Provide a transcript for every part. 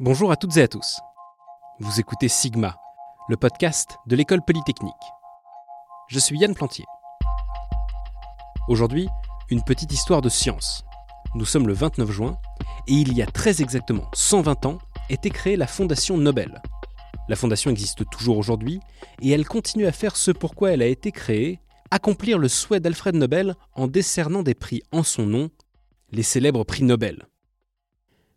Bonjour à toutes et à tous. Vous écoutez Sigma, le podcast de l'école polytechnique. Je suis Yann Plantier. Aujourd'hui, une petite histoire de science. Nous sommes le 29 juin et il y a très exactement 120 ans était créée la Fondation Nobel. La fondation existe toujours aujourd'hui et elle continue à faire ce pourquoi elle a été créée, accomplir le souhait d'Alfred Nobel en décernant des prix en son nom, les célèbres prix Nobel.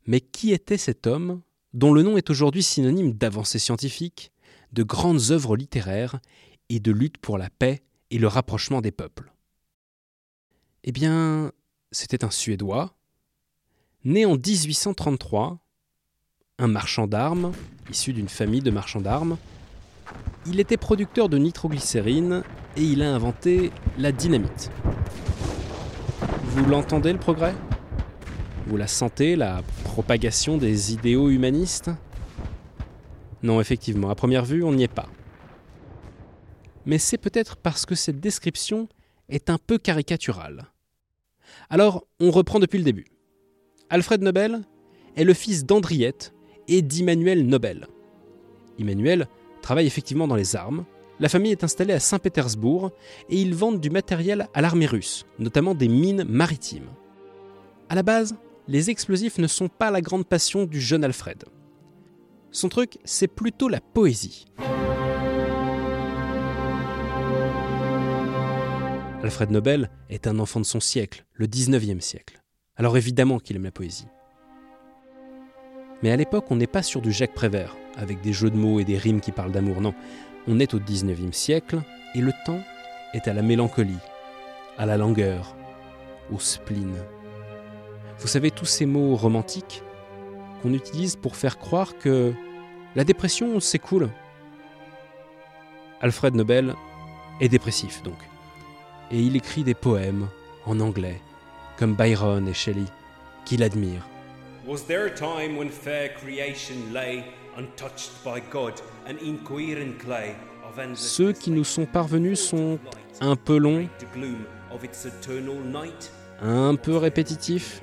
Mais qui était cet homme? Dont le nom est aujourd'hui synonyme d'avancées scientifiques, de grandes œuvres littéraires et de lutte pour la paix et le rapprochement des peuples. Eh bien, c'était un Suédois, né en 1833, un marchand d'armes, issu d'une famille de marchands d'armes. Il était producteur de nitroglycérine et il a inventé la dynamite. Vous l'entendez le progrès? Vous la sentez, la propagation des idéaux humanistes Non, effectivement, à première vue, on n'y est pas. Mais c'est peut-être parce que cette description est un peu caricaturale. Alors, on reprend depuis le début. Alfred Nobel est le fils d'Henriette et d'Immanuel Nobel. Immanuel travaille effectivement dans les armes. La famille est installée à Saint-Pétersbourg et ils vendent du matériel à l'armée russe, notamment des mines maritimes. À la base, les explosifs ne sont pas la grande passion du jeune Alfred. Son truc, c'est plutôt la poésie. Alfred Nobel est un enfant de son siècle, le 19e siècle. Alors évidemment qu'il aime la poésie. Mais à l'époque, on n'est pas sur du Jacques Prévert, avec des jeux de mots et des rimes qui parlent d'amour, non. On est au 19e siècle, et le temps est à la mélancolie, à la langueur, au spleen. Vous savez, tous ces mots romantiques qu'on utilise pour faire croire que la dépression, c'est cool. Alfred Nobel est dépressif, donc. Et il écrit des poèmes en anglais, comme Byron et Shelley, qu'il admire. Was there a time when fair creation lay untouched by God, an incoherent clay Ceux qui nous sont parvenus sont un peu longs, un peu répétitifs,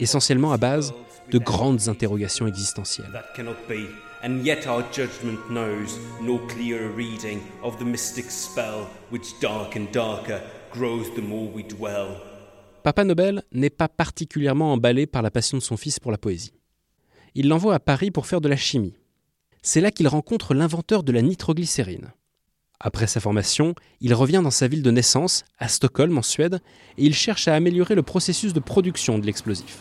essentiellement à base de grandes interrogations existentielles. Papa Nobel n'est pas particulièrement emballé par la passion de son fils pour la poésie. Il l'envoie à Paris pour faire de la chimie. C'est là qu'il rencontre l'inventeur de la nitroglycérine. Après sa formation, il revient dans sa ville de naissance, à Stockholm en Suède, et il cherche à améliorer le processus de production de l'explosif.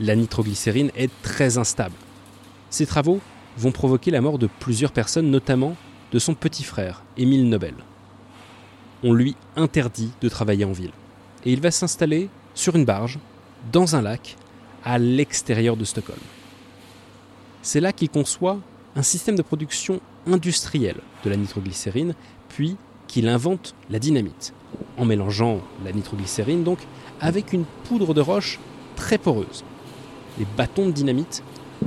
La nitroglycérine est très instable. Ses travaux vont provoquer la mort de plusieurs personnes, notamment de son petit frère, Émile Nobel. On lui interdit de travailler en ville, et il va s'installer sur une barge, dans un lac, à l'extérieur de Stockholm. C'est là qu'il conçoit un système de production industriel de la nitroglycérine, puis qu'il invente la dynamite, en mélangeant la nitroglycérine donc avec une poudre de roche très poreuse. Les bâtons de dynamite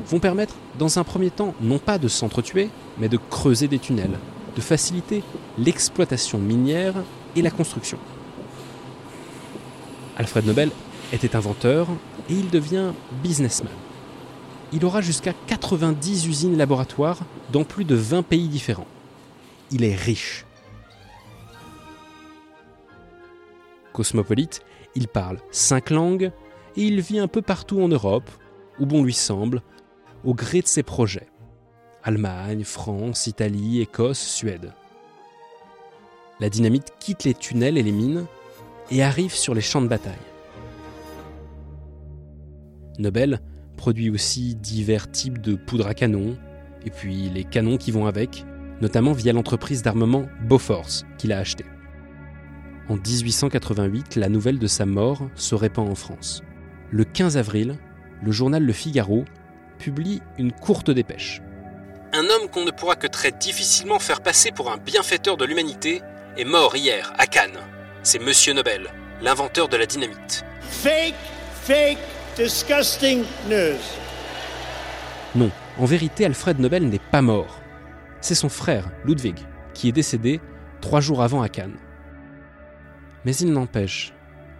vont permettre dans un premier temps non pas de s'entretuer, mais de creuser des tunnels, de faciliter l'exploitation minière et la construction. Alfred Nobel était inventeur et il devient businessman il aura jusqu'à 90 usines laboratoires dans plus de 20 pays différents. Il est riche. Cosmopolite, il parle cinq langues et il vit un peu partout en Europe, où bon lui semble, au gré de ses projets. Allemagne, France, Italie, Écosse, Suède. La dynamite quitte les tunnels et les mines et arrive sur les champs de bataille. Nobel produit aussi divers types de poudre à canon, et puis les canons qui vont avec, notamment via l'entreprise d'armement Bofors qu'il a acheté. En 1888, la nouvelle de sa mort se répand en France. Le 15 avril, le journal Le Figaro publie une courte dépêche. Un homme qu'on ne pourra que très difficilement faire passer pour un bienfaiteur de l'humanité est mort hier à Cannes. C'est Monsieur Nobel, l'inventeur de la dynamite. Fake, fake, disgusting news. Non, en vérité, Alfred Nobel n'est pas mort. C'est son frère, Ludwig, qui est décédé trois jours avant à Cannes. Mais il n'empêche,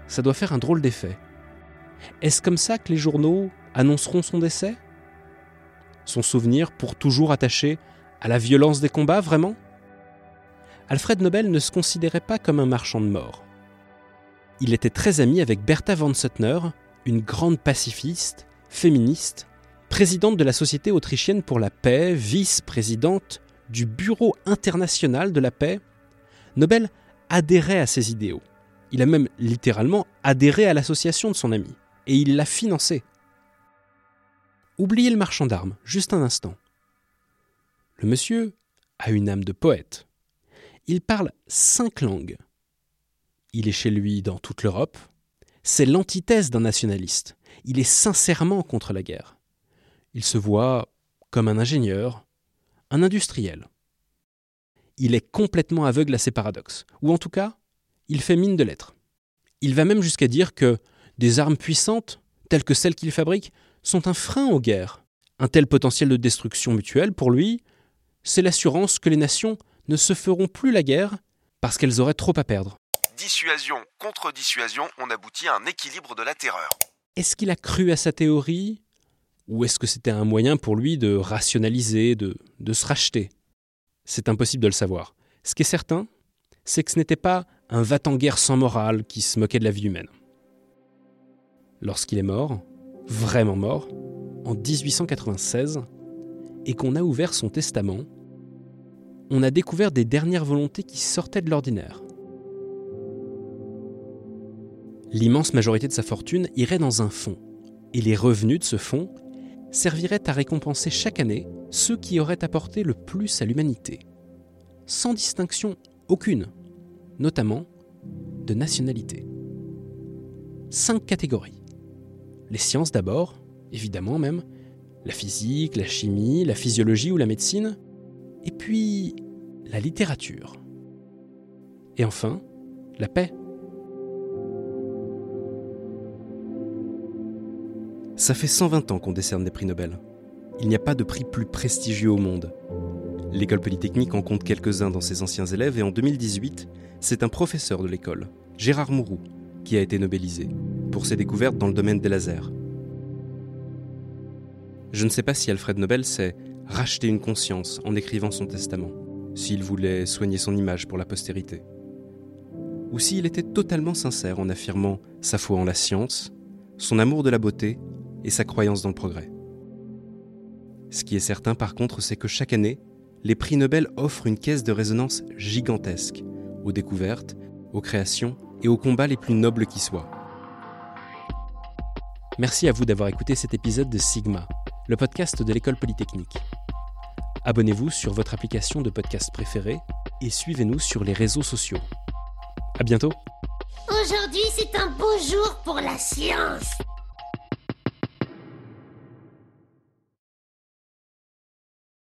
ça doit faire un drôle d'effet. Est-ce comme ça que les journaux annonceront son décès? Son souvenir pour toujours attaché à la violence des combats, vraiment? Alfred Nobel ne se considérait pas comme un marchand de mort. Il était très ami avec Bertha von Suttner, une grande pacifiste, féministe, présidente de la Société autrichienne pour la paix, vice-présidente du Bureau international de la paix. Nobel adhérait à ses idéaux. Il a même littéralement adhéré à l'association de son ami, et il l'a financée. Oubliez le marchand d'armes, juste un instant. Le monsieur a une âme de poète. Il parle cinq langues. Il est chez lui dans toute l'Europe. C'est l'antithèse d'un nationaliste. Il est sincèrement contre la guerre. Il se voit comme un ingénieur, un industriel. Il est complètement aveugle à ses paradoxes, ou en tout cas, il fait mine de l'être. Il va même jusqu'à dire que des armes puissantes, telles que celles qu'il fabrique, sont un frein aux guerres. Un tel potentiel de destruction mutuelle, pour lui, c'est l'assurance que les nations ne se feront plus la guerre parce qu'elles auraient trop à perdre. Dissuasion contre dissuasion, on aboutit à un équilibre de la terreur. Est-ce qu'il a cru à sa théorie Ou est-ce que c'était un moyen pour lui de rationaliser, de, de se racheter? C'est impossible de le savoir. Ce qui est certain, c'est que ce n'était pas un va-t-en-guerre sans morale qui se moquait de la vie humaine. Lorsqu'il est mort, vraiment mort, en 1896, et qu'on a ouvert son testament, on a découvert des dernières volontés qui sortaient de l'ordinaire. L'immense majorité de sa fortune irait dans un fonds, et les revenus de ce fonds serviraient à récompenser chaque année ceux qui auraient apporté le plus à l'humanité, sans distinction aucune, notamment de nationalité. Cinq catégories. Les sciences d'abord, évidemment même, la physique, la chimie, la physiologie ou la médecine, et puis la littérature. Et enfin, la paix. Ça fait 120 ans qu'on décerne des prix Nobel. Il n'y a pas de prix plus prestigieux au monde. L'école polytechnique en compte quelques-uns dans ses anciens élèves et en 2018, c'est un professeur de l'école, Gérard Mourou, qui a été nobelisé pour ses découvertes dans le domaine des lasers. Je ne sais pas si Alfred Nobel s'est racheté une conscience en écrivant son testament, s'il voulait soigner son image pour la postérité, ou s'il était totalement sincère en affirmant sa foi en la science, son amour de la beauté et sa croyance dans le progrès. Ce qui est certain par contre, c'est que chaque année, les prix Nobel offrent une caisse de résonance gigantesque aux découvertes, aux créations et aux combats les plus nobles qui soient. Merci à vous d'avoir écouté cet épisode de Sigma, le podcast de l'école polytechnique. Abonnez-vous sur votre application de podcast préférée et suivez-nous sur les réseaux sociaux. À bientôt. Aujourd'hui, c'est un beau jour pour la science.